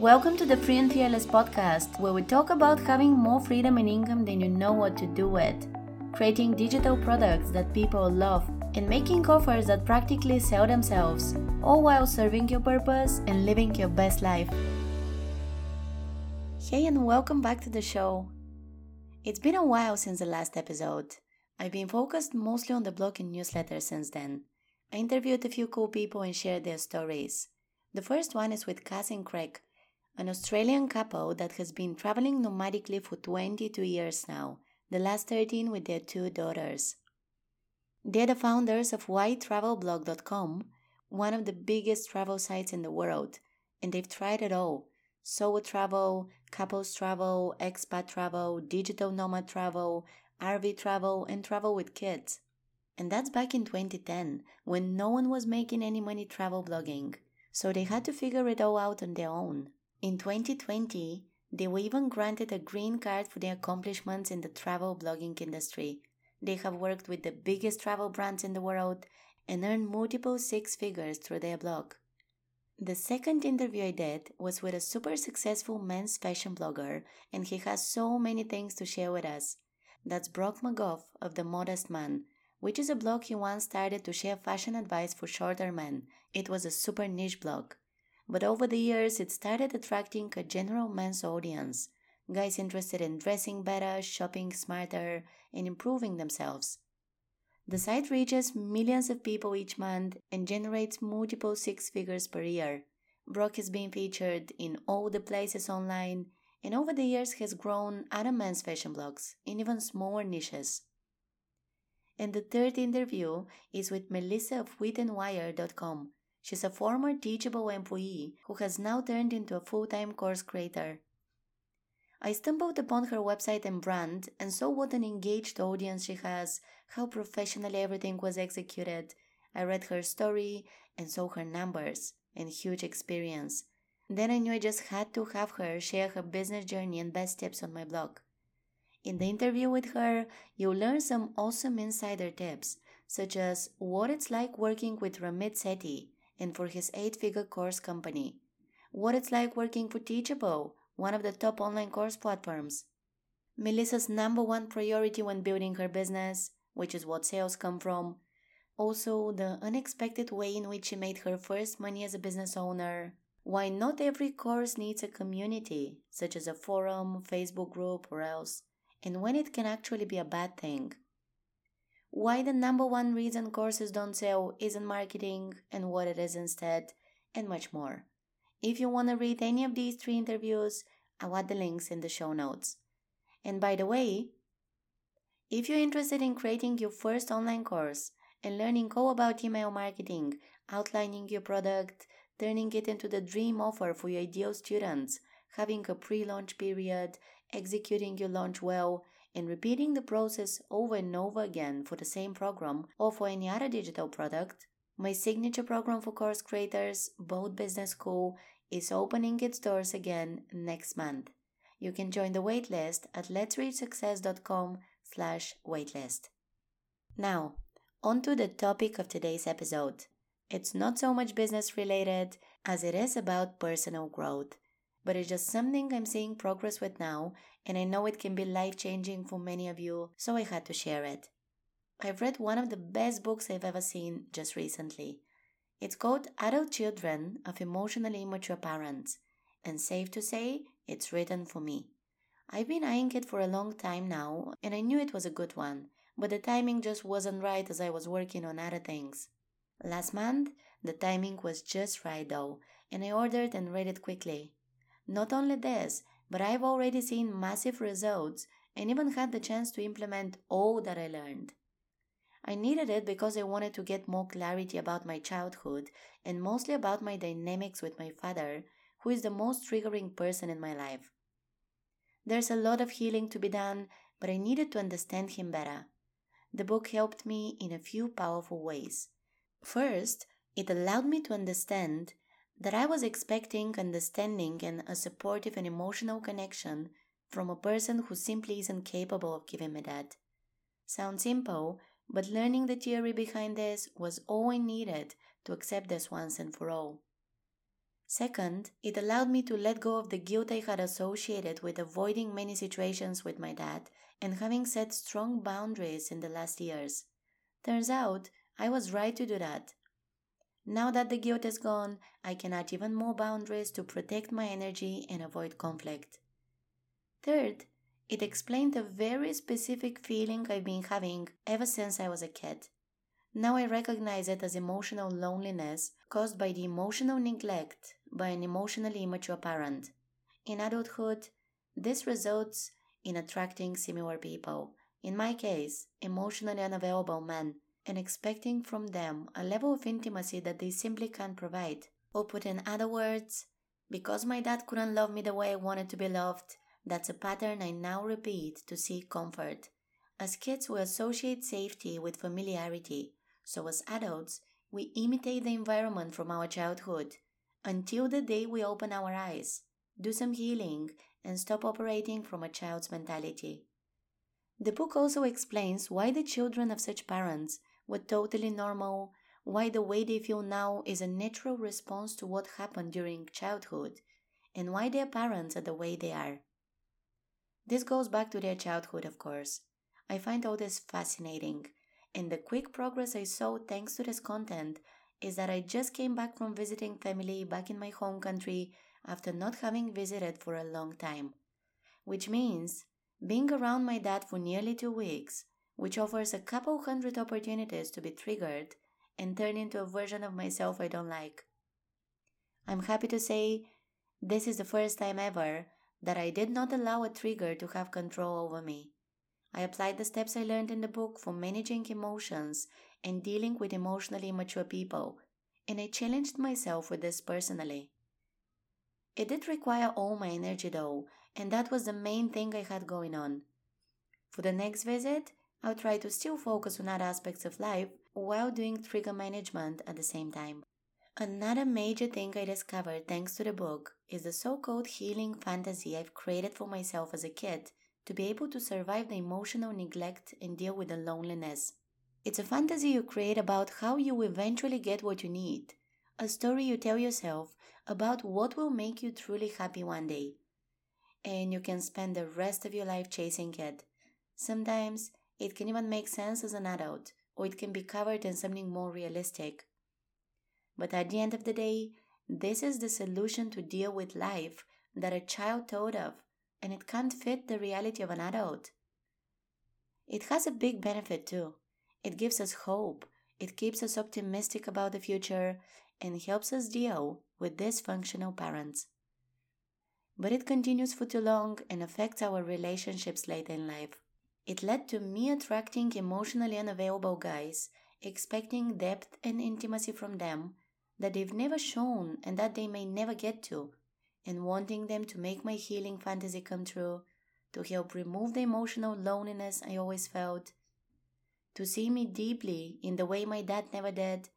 Welcome to the Free and Fearless podcast, where we talk about having more freedom and income than you know what to do with, creating digital products that people love, and making offers that practically sell themselves, all while serving your purpose and living your best life. Hey, and welcome back to the show. It's been a while since the last episode. I've been focused mostly on the blog and newsletter since then. I interviewed a few cool people and shared their stories. The first one is with Cass and Craig, an Australian couple that has been traveling nomadically for 22 years now, the last 13 with their two daughters. They're the founders of ytravelblog.com, one of the biggest travel sites in the world, and they've tried it all solo travel, couples travel, expat travel, digital nomad travel, RV travel, and travel with kids. And that's back in 2010, when no one was making any money travel blogging, so they had to figure it all out on their own. In 2020, they were even granted a green card for their accomplishments in the travel blogging industry. They have worked with the biggest travel brands in the world and earned multiple six figures through their blog. The second interview I did was with a super successful men's fashion blogger, and he has so many things to share with us. That's Brock McGoff of The Modest Man, which is a blog he once started to share fashion advice for shorter men. It was a super niche blog. But over the years, it started attracting a general men's audience guys interested in dressing better, shopping smarter, and improving themselves. The site reaches millions of people each month and generates multiple six figures per year. Brock has been featured in all the places online and over the years has grown other men's fashion blogs in even smaller niches. And the third interview is with Melissa of WitandWire.com, She's a former Teachable employee who has now turned into a full time course creator. I stumbled upon her website and brand and saw what an engaged audience she has, how professionally everything was executed. I read her story and saw her numbers and huge experience. Then I knew I just had to have her share her business journey and best tips on my blog. In the interview with her, you'll learn some awesome insider tips, such as what it's like working with Ramit Sethi, and for his eight figure course company. What it's like working for Teachable, one of the top online course platforms. Melissa's number one priority when building her business, which is what sales come from. Also, the unexpected way in which she made her first money as a business owner. Why not every course needs a community, such as a forum, Facebook group, or else, and when it can actually be a bad thing why the number one reason courses don't sell isn't marketing and what it is instead, and much more. If you want to read any of these three interviews, I'll add the links in the show notes. And by the way, if you're interested in creating your first online course and learning all about email marketing, outlining your product, turning it into the dream offer for your ideal students, having a pre launch period, executing your launch well, and repeating the process over and over again for the same program or for any other digital product, my signature program for course creators, Bold Business School, is opening its doors again next month. You can join the waitlist at letsreachsuccess.com slash waitlist. Now, on to the topic of today's episode. It's not so much business related as it is about personal growth but it's just something I'm seeing progress with now, and I know it can be life changing for many of you, so I had to share it. I've read one of the best books I've ever seen just recently. It's called Adult Children of Emotionally Immature Parents, and safe to say, it's written for me. I've been eyeing it for a long time now, and I knew it was a good one, but the timing just wasn't right as I was working on other things. Last month, the timing was just right though, and I ordered and read it quickly. Not only this, but I've already seen massive results and even had the chance to implement all that I learned. I needed it because I wanted to get more clarity about my childhood and mostly about my dynamics with my father, who is the most triggering person in my life. There's a lot of healing to be done, but I needed to understand him better. The book helped me in a few powerful ways. First, it allowed me to understand that I was expecting understanding and a supportive and emotional connection from a person who simply isn't capable of giving me that. Sounds simple, but learning the theory behind this was all I needed to accept this once and for all. Second, it allowed me to let go of the guilt I had associated with avoiding many situations with my dad and having set strong boundaries in the last years. Turns out, I was right to do that. Now that the guilt is gone, I can add even more boundaries to protect my energy and avoid conflict. Third, it explained a very specific feeling I've been having ever since I was a kid. Now I recognize it as emotional loneliness caused by the emotional neglect by an emotionally immature parent. In adulthood, this results in attracting similar people, in my case, emotionally unavailable men, and expecting from them a level of intimacy that they simply can't provide. Or put in other words, because my dad couldn't love me the way I wanted to be loved, that's a pattern I now repeat to seek comfort. As kids, we associate safety with familiarity, so as adults, we imitate the environment from our childhood until the day we open our eyes, do some healing, and stop operating from a child's mentality. The book also explains why the children of such parents were totally normal, why the way they feel now is a natural response to what happened during childhood, and why their parents are the way they are. This goes back to their childhood, of course. I find all this fascinating, and the quick progress I saw thanks to this content is that I just came back from visiting family back in my home country after not having visited for a long time. Which means being around my dad for nearly two weeks, which offers a couple hundred opportunities to be triggered and turn into a version of myself I don't like. I'm happy to say this is the first time ever that I did not allow a trigger to have control over me. I applied the steps I learned in the book for managing emotions and dealing with emotionally immature people, and I challenged myself with this personally. It did require all my energy though, and that was the main thing I had going on. For the next visit, I'll try to still focus on other aspects of life while doing trigger management at the same time. Another major thing I discovered thanks to the book is the so called healing fantasy I've created for myself as a kid to be able to survive the emotional neglect and deal with the loneliness. It's a fantasy you create about how you eventually get what you need, a story you tell yourself about what will make you truly happy one day. And you can spend the rest of your life chasing it. Sometimes it can even make sense as an adult, or it can be covered in something more realistic. But at the end of the day, this is the solution to deal with life that a child thought of, and it can't fit the reality of an adult. It has a big benefit too. It gives us hope, it keeps us optimistic about the future, and helps us deal with dysfunctional parents. But it continues for too long and affects our relationships later in life. It led to me attracting emotionally unavailable guys, expecting depth and intimacy from them that they've never shown and that they may never get to, and wanting them to make my healing fantasy come true, to help remove the emotional loneliness I always felt, to see me deeply in the way my dad never did,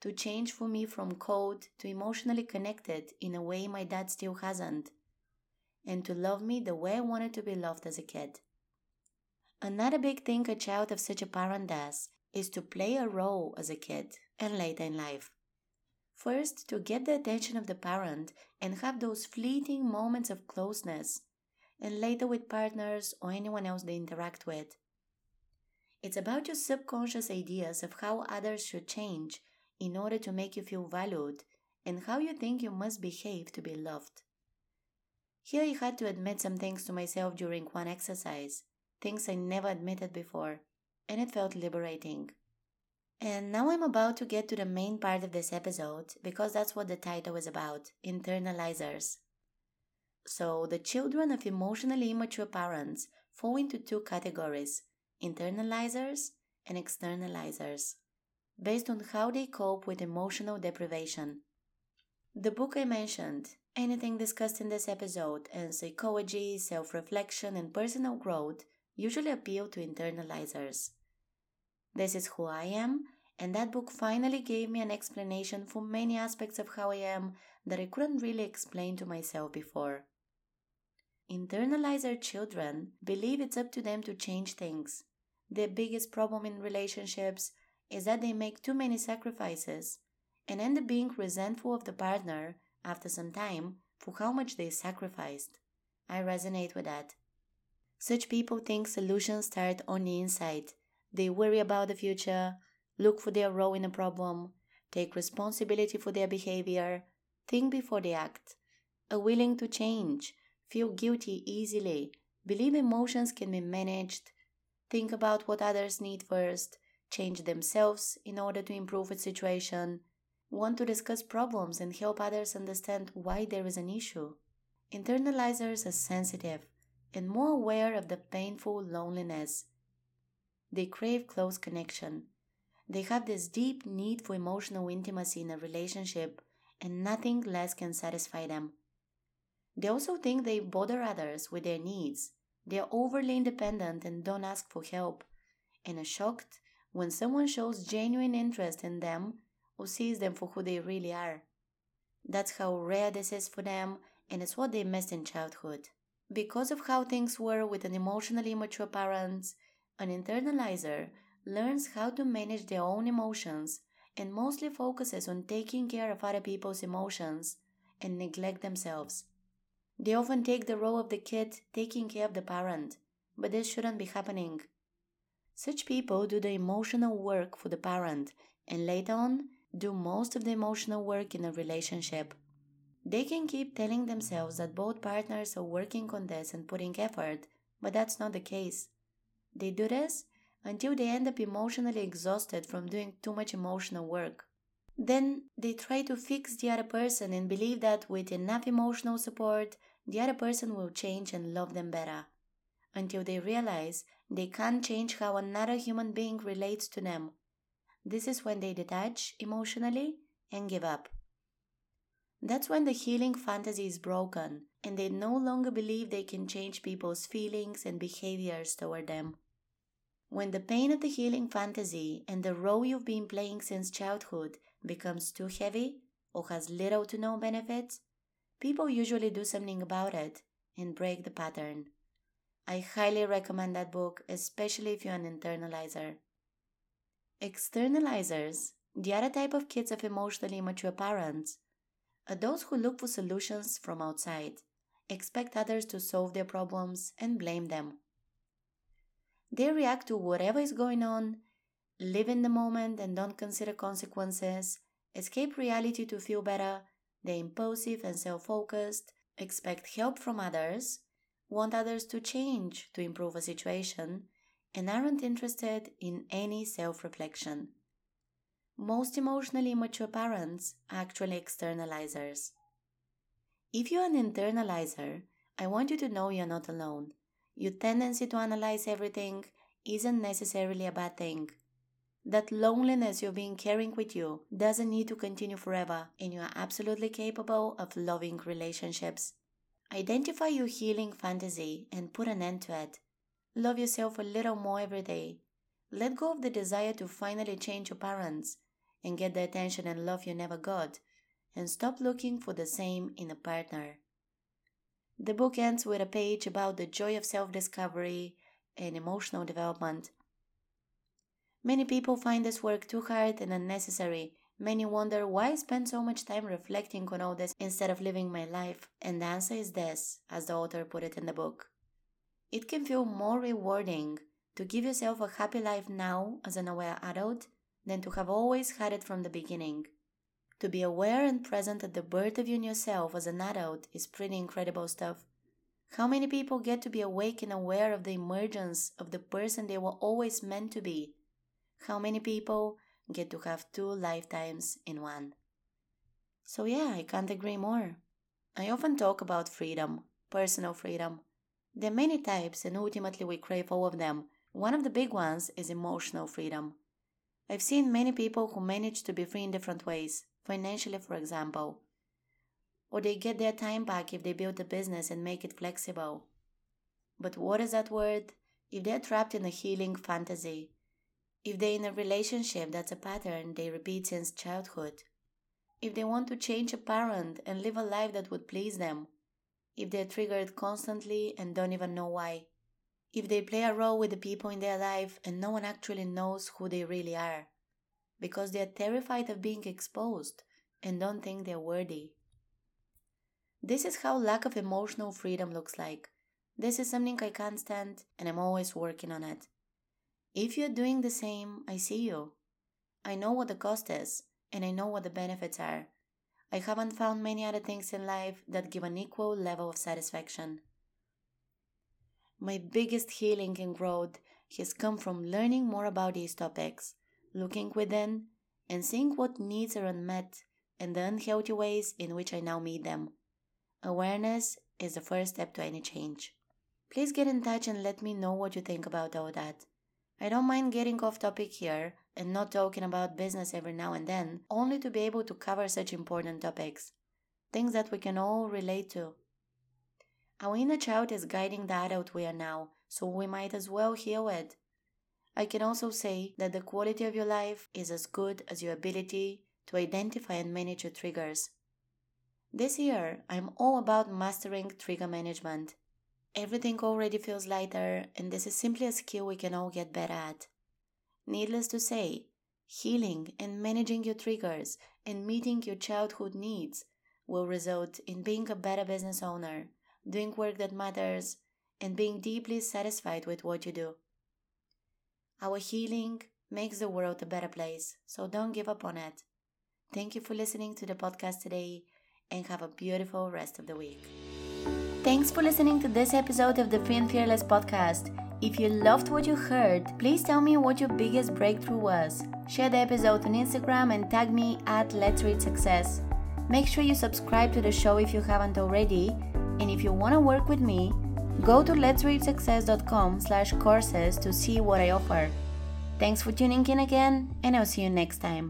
to change for me from cold to emotionally connected in a way my dad still hasn't, and to love me the way I wanted to be loved as a kid. Another big thing a child of such a parent does is to play a role as a kid and later in life. First, to get the attention of the parent and have those fleeting moments of closeness, and later with partners or anyone else they interact with. It's about your subconscious ideas of how others should change in order to make you feel valued and how you think you must behave to be loved. Here I had to admit some things to myself during one exercise, things I never admitted before, and it felt liberating. And now I'm about to get to the main part of this episode because that's what the title is about internalizers. So, the children of emotionally immature parents fall into two categories internalizers and externalizers, based on how they cope with emotional deprivation. The book I mentioned, anything discussed in this episode, and psychology, self reflection, and personal growth usually appeal to internalizers. This is who I am, and that book finally gave me an explanation for many aspects of how I am that I couldn't really explain to myself before. Internalizer children believe it's up to them to change things. Their biggest problem in relationships is that they make too many sacrifices and end up being resentful of the partner after some time for how much they sacrificed. I resonate with that. Such people think solutions start on the inside. They worry about the future, look for their role in a problem, take responsibility for their behavior, think before they act, are willing to change, feel guilty easily, believe emotions can be managed, think about what others need first, change themselves in order to improve a situation, want to discuss problems and help others understand why there is an issue. Internalizers are sensitive and more aware of the painful loneliness. They crave close connection. They have this deep need for emotional intimacy in a relationship, and nothing less can satisfy them. They also think they bother others with their needs. They are overly independent and don't ask for help, and are shocked when someone shows genuine interest in them or sees them for who they really are. That's how rare this is for them, and it's what they missed in childhood. Because of how things were with an emotionally immature parent, an internalizer learns how to manage their own emotions and mostly focuses on taking care of other people's emotions and neglect themselves. They often take the role of the kid taking care of the parent, but this shouldn't be happening. Such people do the emotional work for the parent and later on do most of the emotional work in a relationship. They can keep telling themselves that both partners are working on this and putting effort, but that's not the case. They do this until they end up emotionally exhausted from doing too much emotional work. Then they try to fix the other person and believe that with enough emotional support, the other person will change and love them better. Until they realize they can't change how another human being relates to them this is when they detach emotionally and give up. That's when the healing fantasy is broken and they no longer believe they can change people's feelings and behaviors toward them. When the pain of the healing fantasy and the role you've been playing since childhood becomes too heavy or has little to no benefits, people usually do something about it and break the pattern. I highly recommend that book, especially if you're an internalizer. Externalizers, the other type of kids of emotionally immature parents, are those who look for solutions from outside, expect others to solve their problems, and blame them. They react to whatever is going on, live in the moment and don't consider consequences, escape reality to feel better, they're impulsive and self focused, expect help from others, want others to change to improve a situation, and aren't interested in any self reflection. Most emotionally immature parents are actually externalizers. If you're an internalizer, I want you to know you're not alone. Your tendency to analyze everything isn't necessarily a bad thing. That loneliness you've been carrying with you doesn't need to continue forever, and you are absolutely capable of loving relationships. Identify your healing fantasy and put an end to it. Love yourself a little more every day. Let go of the desire to finally change your parents and get the attention and love you never got, and stop looking for the same in a partner. The book ends with a page about the joy of self discovery and emotional development. Many people find this work too hard and unnecessary. Many wonder why I spend so much time reflecting on all this instead of living my life. And the answer is this, as the author put it in the book. It can feel more rewarding to give yourself a happy life now as an aware adult than to have always had it from the beginning. To be aware and present at the birth of you and yourself as an adult is pretty incredible stuff. How many people get to be awake and aware of the emergence of the person they were always meant to be? How many people get to have two lifetimes in one? So, yeah, I can't agree more. I often talk about freedom, personal freedom. There are many types, and ultimately we crave all of them. One of the big ones is emotional freedom. I've seen many people who manage to be free in different ways, financially, for example. Or they get their time back if they build a business and make it flexible. But what is that word? If they're trapped in a healing fantasy, if they're in a relationship that's a pattern they repeat since childhood, if they want to change a parent and live a life that would please them, if they're triggered constantly and don't even know why. If they play a role with the people in their life and no one actually knows who they really are. Because they're terrified of being exposed and don't think they're worthy. This is how lack of emotional freedom looks like. This is something I can't stand, and I'm always working on it. If you're doing the same, I see you. I know what the cost is, and I know what the benefits are. I haven't found many other things in life that give an equal level of satisfaction. My biggest healing and growth has come from learning more about these topics, looking within, and seeing what needs are unmet and the unhealthy ways in which I now meet them. Awareness is the first step to any change. Please get in touch and let me know what you think about all that. I don't mind getting off topic here and not talking about business every now and then, only to be able to cover such important topics. Things that we can all relate to. Our inner child is guiding the adult we are now, so we might as well heal it. I can also say that the quality of your life is as good as your ability to identify and manage your triggers. This year, I'm all about mastering trigger management. Everything already feels lighter, and this is simply a skill we can all get better at. Needless to say, healing and managing your triggers and meeting your childhood needs will result in being a better business owner, doing work that matters, and being deeply satisfied with what you do. Our healing makes the world a better place, so don't give up on it. Thank you for listening to the podcast today and have a beautiful rest of the week. Thanks for listening to this episode of the Free and Fearless podcast. If you loved what you heard, please tell me what your biggest breakthrough was. Share the episode on Instagram and tag me at Let's Reach Success. Make sure you subscribe to the show if you haven't already, and if you want to work with me, go to letsreachsuccess.com slash courses to see what I offer. Thanks for tuning in again, and I'll see you next time.